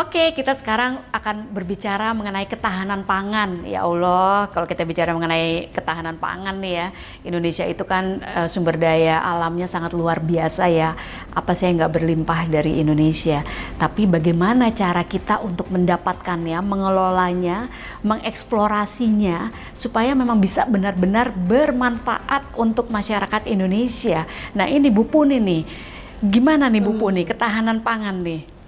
Oke, kita sekarang akan berbicara mengenai ketahanan pangan. Ya Allah, kalau kita bicara mengenai ketahanan pangan nih ya, Indonesia itu kan uh, sumber daya alamnya sangat luar biasa ya. Apa sih yang nggak berlimpah dari Indonesia? Tapi bagaimana cara kita untuk mendapatkannya, mengelolanya, mengeksplorasinya, supaya memang bisa benar-benar bermanfaat untuk masyarakat Indonesia. Nah ini Bu Puni nih, gimana nih Bu Puni ketahanan pangan nih?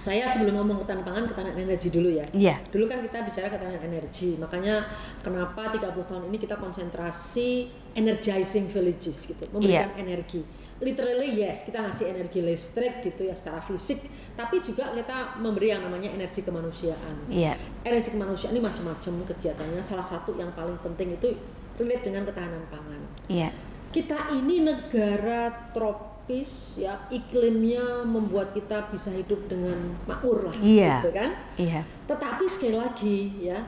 Saya sebelum ngomong ketahanan pangan, ketahanan energi dulu ya. Iya. Dulu kan kita bicara ketahanan energi, makanya kenapa 30 tahun ini kita konsentrasi energizing villages gitu, memberikan yeah. energi. Literally yes, kita ngasih energi listrik gitu ya secara fisik, tapi juga kita memberi yang namanya energi kemanusiaan. Iya. Energi kemanusiaan ini macam-macam kegiatannya. Salah satu yang paling penting itu relate dengan ketahanan pangan. Iya. Kita ini negara trop tropis ya iklimnya membuat kita bisa hidup dengan makmur lah iya. gitu kan iya. tetapi sekali lagi ya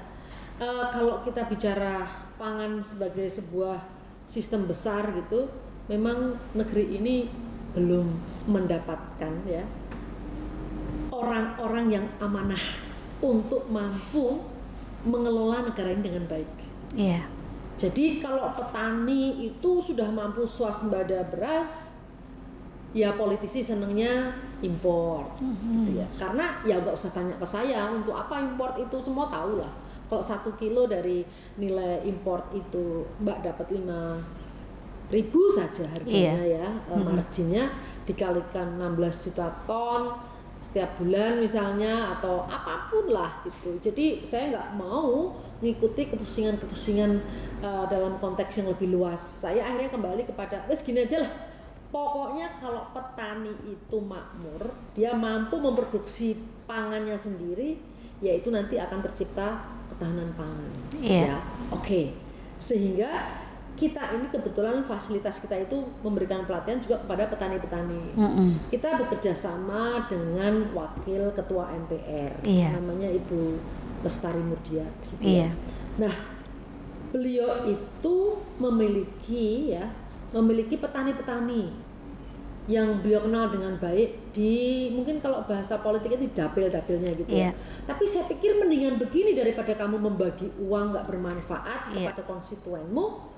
uh, kalau kita bicara pangan sebagai sebuah sistem besar gitu memang negeri ini belum mendapatkan ya orang-orang yang amanah untuk mampu mengelola negara ini dengan baik. Iya. Jadi kalau petani itu sudah mampu swasembada beras, ya politisi senengnya impor mm-hmm. gitu ya karena ya nggak usah tanya ke saya untuk apa import itu semua tahu lah kalau satu kilo dari nilai import itu mbak dapat lima ribu saja harganya iya. ya mm-hmm. marginnya dikalikan 16 juta ton setiap bulan misalnya atau apa pun lah gitu jadi saya nggak mau mengikuti kepusingan-kepusingan uh, dalam konteks yang lebih luas saya akhirnya kembali kepada wes gini aja lah pokoknya kalau petani itu makmur, dia mampu memproduksi pangannya sendiri, yaitu nanti akan tercipta ketahanan pangan. Yeah. Ya, oke. Okay. Sehingga kita ini kebetulan fasilitas kita itu memberikan pelatihan juga kepada petani-petani. Mm -mm. Kita bekerja sama dengan wakil ketua MPR, yeah. namanya Ibu Lestari Murdiat. Gitu yeah. ya. Nah, beliau itu memiliki ya memiliki petani-petani yang beliau kenal dengan baik di mungkin kalau bahasa politiknya itu dapil-dapilnya gitu yeah. ya. Iya. Tapi saya pikir mendingan begini daripada kamu membagi uang nggak bermanfaat yeah. kepada konstituenmu,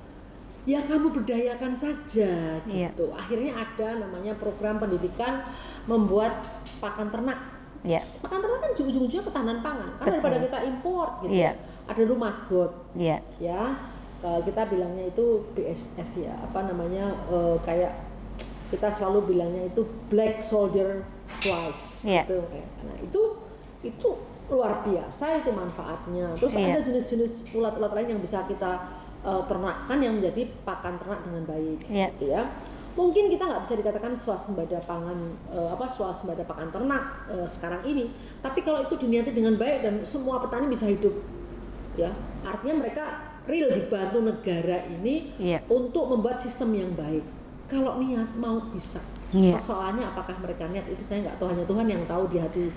ya kamu berdayakan saja iya. gitu. Yeah. Akhirnya ada namanya program pendidikan membuat pakan ternak. Yeah. Pakan ternak kan ujung-ujungnya ketahanan pangan. Karena daripada kita impor gitu. Yeah. Ada rumah got. Yeah. Ya kita bilangnya itu BSF ya apa namanya uh, kayak kita selalu bilangnya itu black soldier flies yeah. gitu nah itu itu luar biasa itu manfaatnya terus yeah. ada jenis-jenis ulat-ulat lain yang bisa kita uh, ternakkan yang menjadi pakan ternak dengan baik yeah. gitu ya mungkin kita nggak bisa dikatakan swasembada pangan uh, apa swasembada pakan ternak uh, sekarang ini tapi kalau itu diniati dengan baik dan semua petani bisa hidup ya artinya mereka real dibantu negara ini yeah. untuk membuat sistem yang baik. Kalau niat mau bisa. Yeah. Persoalannya apakah mereka niat itu saya nggak tahu hanya Tuhan yang tahu di hati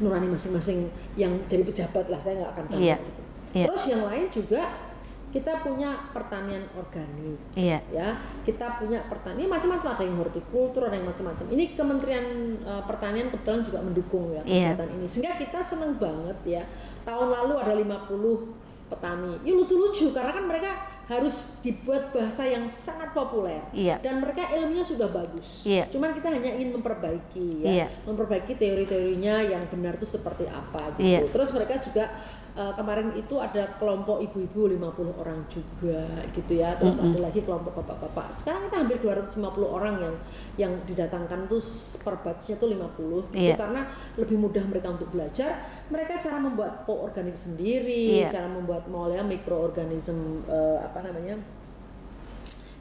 nurani masing-masing yang jadi pejabat lah saya nggak akan tahu yeah. gitu. Yeah. Terus yang lain juga kita punya pertanian organik, iya. ya kita punya pertanian macam-macam ada yang hortikultur ada yang macam-macam. Ini Kementerian uh, Pertanian kebetulan juga mendukung ya iya. kegiatan ini, sehingga kita senang banget ya. Tahun lalu ada 50 petani. Ya lucu-lucu karena kan mereka harus dibuat bahasa yang sangat populer iya. dan mereka ilmunya sudah bagus. Iya. Cuman kita hanya ingin memperbaiki ya, iya. memperbaiki teori-teorinya yang benar itu seperti apa gitu. Iya. Terus mereka juga uh, kemarin itu ada kelompok ibu-ibu 50 orang juga gitu ya. Terus mm -hmm. ada lagi kelompok bapak-bapak. Sekarang kita hampir 250 orang yang yang didatangkan tuh per batchnya tuh 50 gitu iya. karena lebih mudah mereka untuk belajar. Mereka cara membuat po organik sendiri, iya. cara membuat molnya mikroorganisme uh, apa apa namanya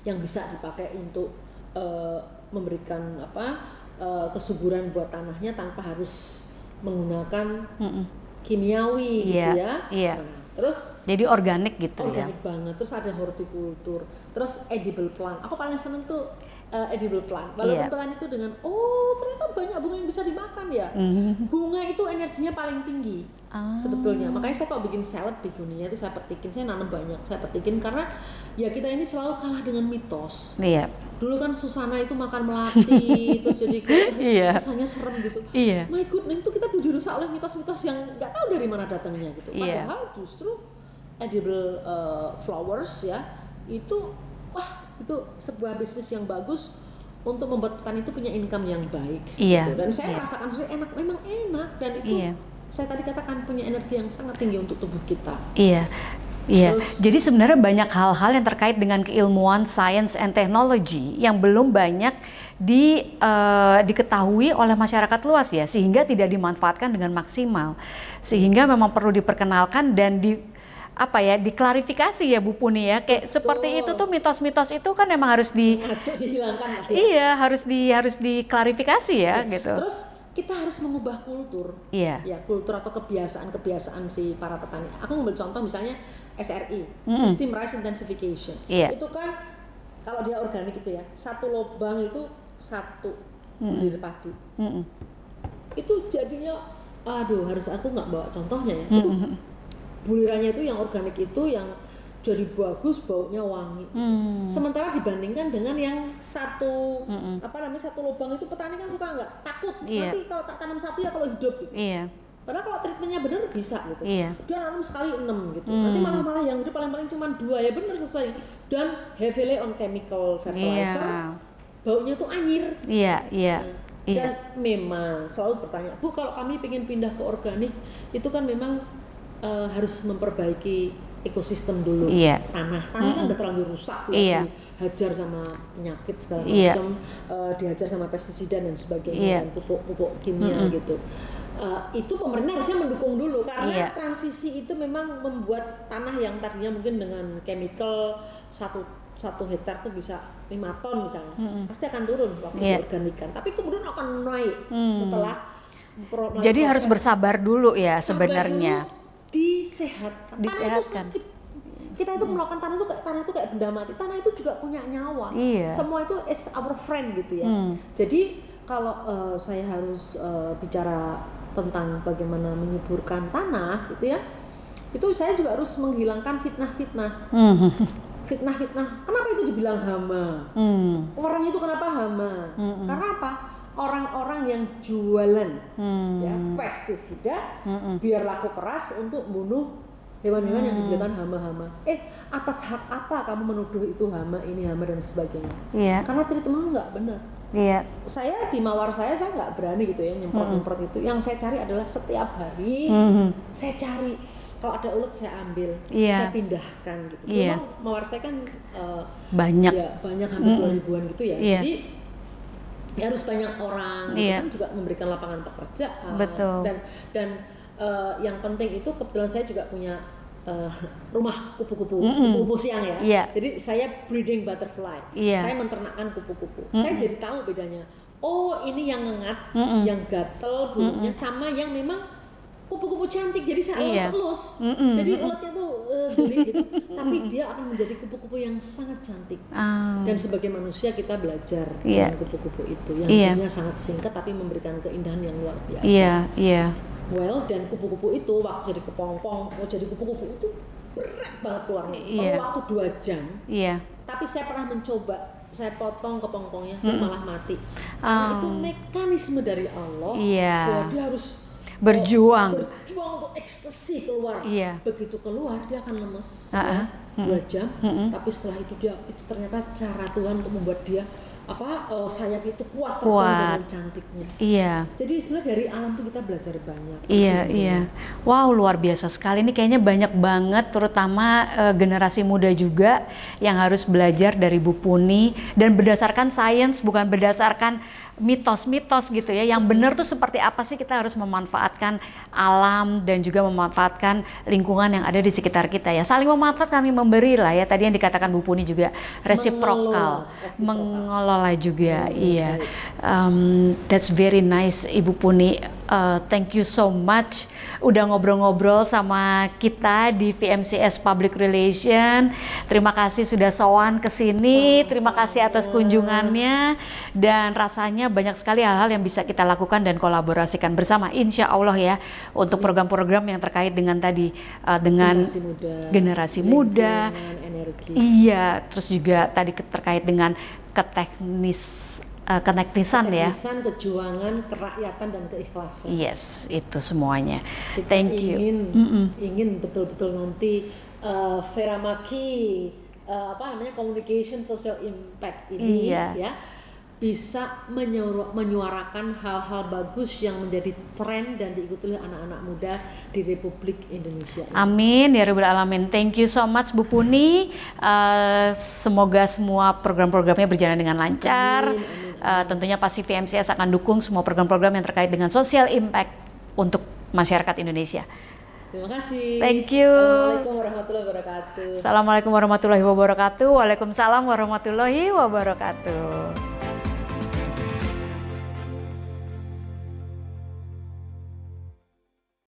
yang bisa dipakai untuk uh, memberikan apa uh, kesuburan buat tanahnya tanpa harus menggunakan mm -mm. kimiawi yeah, gitu ya. Iya. Nah, terus jadi organik gitu organik ya. banget. Terus ada hortikultur, terus edible plant. Aku paling seneng tuh uh, edible plant. Walaupun yeah. plant itu dengan oh ternyata banyak bunga yang bisa dimakan ya. Mm. Bunga itu energinya paling tinggi oh. sebetulnya. Makanya saya kalau bikin salad begonia itu saya petikin, saya nanam banyak, saya petikin karena ya kita ini selalu kalah dengan mitos. Iya. dulu kan Susana itu makan melati terus jadi Iya. rasanya serem gitu Iya. my goodness itu kita dirusak oleh mitos-mitos yang nggak tahu dari mana datangnya gitu Iya. padahal justru edible uh, flowers ya itu wah itu sebuah bisnis yang bagus untuk membuat petani itu punya income yang baik Iya. gitu. dan saya Iya. merasakan sendiri enak memang enak dan itu Iya. Saya tadi katakan punya energi yang sangat tinggi untuk tubuh kita Iya. Iya, Terus- jadi sebenarnya banyak hal-hal yang terkait dengan keilmuan, science and technology yang belum banyak di, eh, diketahui oleh masyarakat luas ya, sehingga tidak dimanfaatkan dengan maksimal, sehingga memang perlu diperkenalkan dan di apa ya diklarifikasi ya Bu Puni ya, kayak seperti itu tuh mitos-mitos itu kan memang harus di dihilangkan lah ya. iya harus di harus diklarifikasi ya gitu. terus kita harus mengubah kultur Iya. ya kultur atau kebiasaan-kebiasaan si para petani. Aku ngambil contoh misalnya SRI, System Rice Intensification. Iya. Itu kan kalau dia organik itu ya, satu lubang itu satu bulir padi. Mm-mm. Itu jadinya, aduh harus aku nggak bawa contohnya ya. Itu bulirannya itu yang organik itu yang jadi bagus, baunya wangi. Hmm. Sementara dibandingkan dengan yang satu apa namanya satu lubang itu petani kan suka nggak takut Iya. nanti kalau tak tanam satu ya kalau hidup gitu. Iya. Padahal kalau treatmentnya bener bisa gitu. Iya. Dia nanam sekali enam gitu. Nanti malah malah yang hidup paling-paling cuma dua ya bener sesuai. Dan heavily on chemical fertilizer. Iya. Baunya tuh anyir. Iya, iya. Dan Iya. memang selalu bertanya, Bu kalau kami ingin pindah ke organik itu kan memang eh, harus memperbaiki ekosistem dulu Iya. tanah tanah kan udah terlanjur rusak tuh Iya. dihajar sama penyakit segala Iya. macam eh, dihajar sama pestisida dan sebagainya Iya. dan pupuk-pupuk kimia gitu Eh, itu pemerintah harusnya mendukung dulu karena Iya. transisi itu memang membuat tanah yang tadinya mungkin dengan chemical satu satu hektar tuh bisa lima ton misalnya pasti akan turun waktu Iya. diorganikan tapi kemudian akan naik setelah pro- Jadi harus proses bersabar dulu ya sabar sebenarnya. dulu, disehatkan. Tanah itu Disehatkan. sakit. Kita itu melakukan tanah itu kayak tanah itu kayak benda mati. Tanah itu juga punya nyawa. Iya. Semua itu is our friend gitu ya. Hmm. Jadi kalau eh, saya harus eh, bicara tentang bagaimana menyuburkan tanah gitu ya. Itu saya juga harus menghilangkan fitnah-fitnah. Hmm. Fitnah-fitnah. Kenapa itu dibilang hama? Hmm. Orang itu kenapa hama? Karena apa? Orang-orang yang jualan Hmm. ya pestisida biar laku keras untuk bunuh hewan-hewan yang diberikan hama-hama. Eh atas hak apa kamu menuduh itu hama ini hama dan sebagainya? Iya, Karena treatment nggak benar. iya. Saya di mawar saya saya nggak berani gitu ya nyemprot-nyemprot itu. Yang saya cari adalah setiap hari Mhm. saya cari kalau ada ulat saya ambil, Iya. saya pindahkan gitu. Iya. Memang mawar saya kan eh, Banyak. ya banyak hampir dua ribuan gitu ya Iya. jadi ya harus banyak orang gitu Iya. kan juga memberikan lapangan pekerjaan. Betul. dan dan eh, yang penting itu kebetulan saya juga punya eh, rumah kupu-kupu kupu-kupu siang ya. Iya. jadi saya breeding butterfly. Iya. saya menternakkan kupu-kupu. Saya jadi tahu bedanya. Oh ini yang ngengat yang gatel bulunya sama yang memang kupu-kupu cantik jadi saya Iya. elus-elus Mm-mm. jadi ulatnya tuh eh, geli gitu tapi dia akan menjadi kupu-kupu yang sangat cantik Ah, dan sebagai manusia kita belajar Iya. dengan kupu-kupu itu yang Iya. hidupnya sangat singkat tapi memberikan keindahan yang luar biasa. iya, iya. Well dan kupu-kupu itu waktu jadi kepompong mau jadi kupu-kupu itu berat banget keluarnya. Perlu waktu dua jam. Iya. Tapi saya pernah mencoba saya potong kepompongnya dia malah mati. Karena Oh. itu mekanisme dari Allah Iya. bahwa dia harus Berjuang. berjuang untuk ekstasi keluar. Iya. Begitu keluar dia akan lemes Ah, ya, ah. dua jam. Tapi setelah itu dia itu ternyata cara Tuhan untuk membuat dia apa eh, sayap itu kuat terbang Kuat. dengan cantiknya. Iya. Jadi sebenarnya dari alam tuh kita belajar banyak. Iya, iya. Wow, luar biasa sekali. Ini kayaknya banyak banget, terutama eh, generasi muda juga yang harus belajar dari Bu Puni dan berdasarkan sains, bukan berdasarkan mitos-mitos gitu ya. Yang benar tuh seperti apa sih kita harus memanfaatkan alam dan juga memanfaatkan lingkungan yang ada di sekitar kita ya. Saling memanfaatkan kami memberi lah ya. Tadi yang dikatakan Bu Puni juga reciprocal, Mengelola, juga. Hmm, iya. Um, that's very nice Ibu Puni. Uh, thank you so much udah ngobrol-ngobrol sama kita di VMCS Public Relation. Terima kasih sudah sowan ke sini. Terima kasih atas kunjungannya dan rasanya banyak sekali hal-hal yang bisa kita lakukan dan kolaborasikan bersama insya Allah ya untuk program-program yang terkait dengan tadi uh, dengan generasi muda, generasi muda. energi. Iya, terus juga tadi terkait dengan keteknis uh, keteknisan ya. Ketegasan, kejuangan, kerakyatan dan keikhlasan. Yes, itu semuanya. Kita Thank you. ingin Mm-mm. ingin betul-betul nanti uh, Vera Maki uh, apa namanya communication social impact ini Iya. ya bisa menyuara- menyuarakan hal-hal bagus yang menjadi tren dan diikuti oleh anak-anak muda di Republik Indonesia. Amin ya Rabbal Alamin. Thank you so much Bu Puni. Uh, semoga semua program-programnya berjalan dengan lancar. Amin, amin, Uh, tentunya pasti VMCS akan dukung semua program-program yang terkait dengan social impact untuk masyarakat Indonesia. Terima kasih. Thank you. Assalamualaikum warahmatullahi wabarakatuh. Assalamualaikum warahmatullahi wabarakatuh. Waalaikumsalam warahmatullahi wabarakatuh.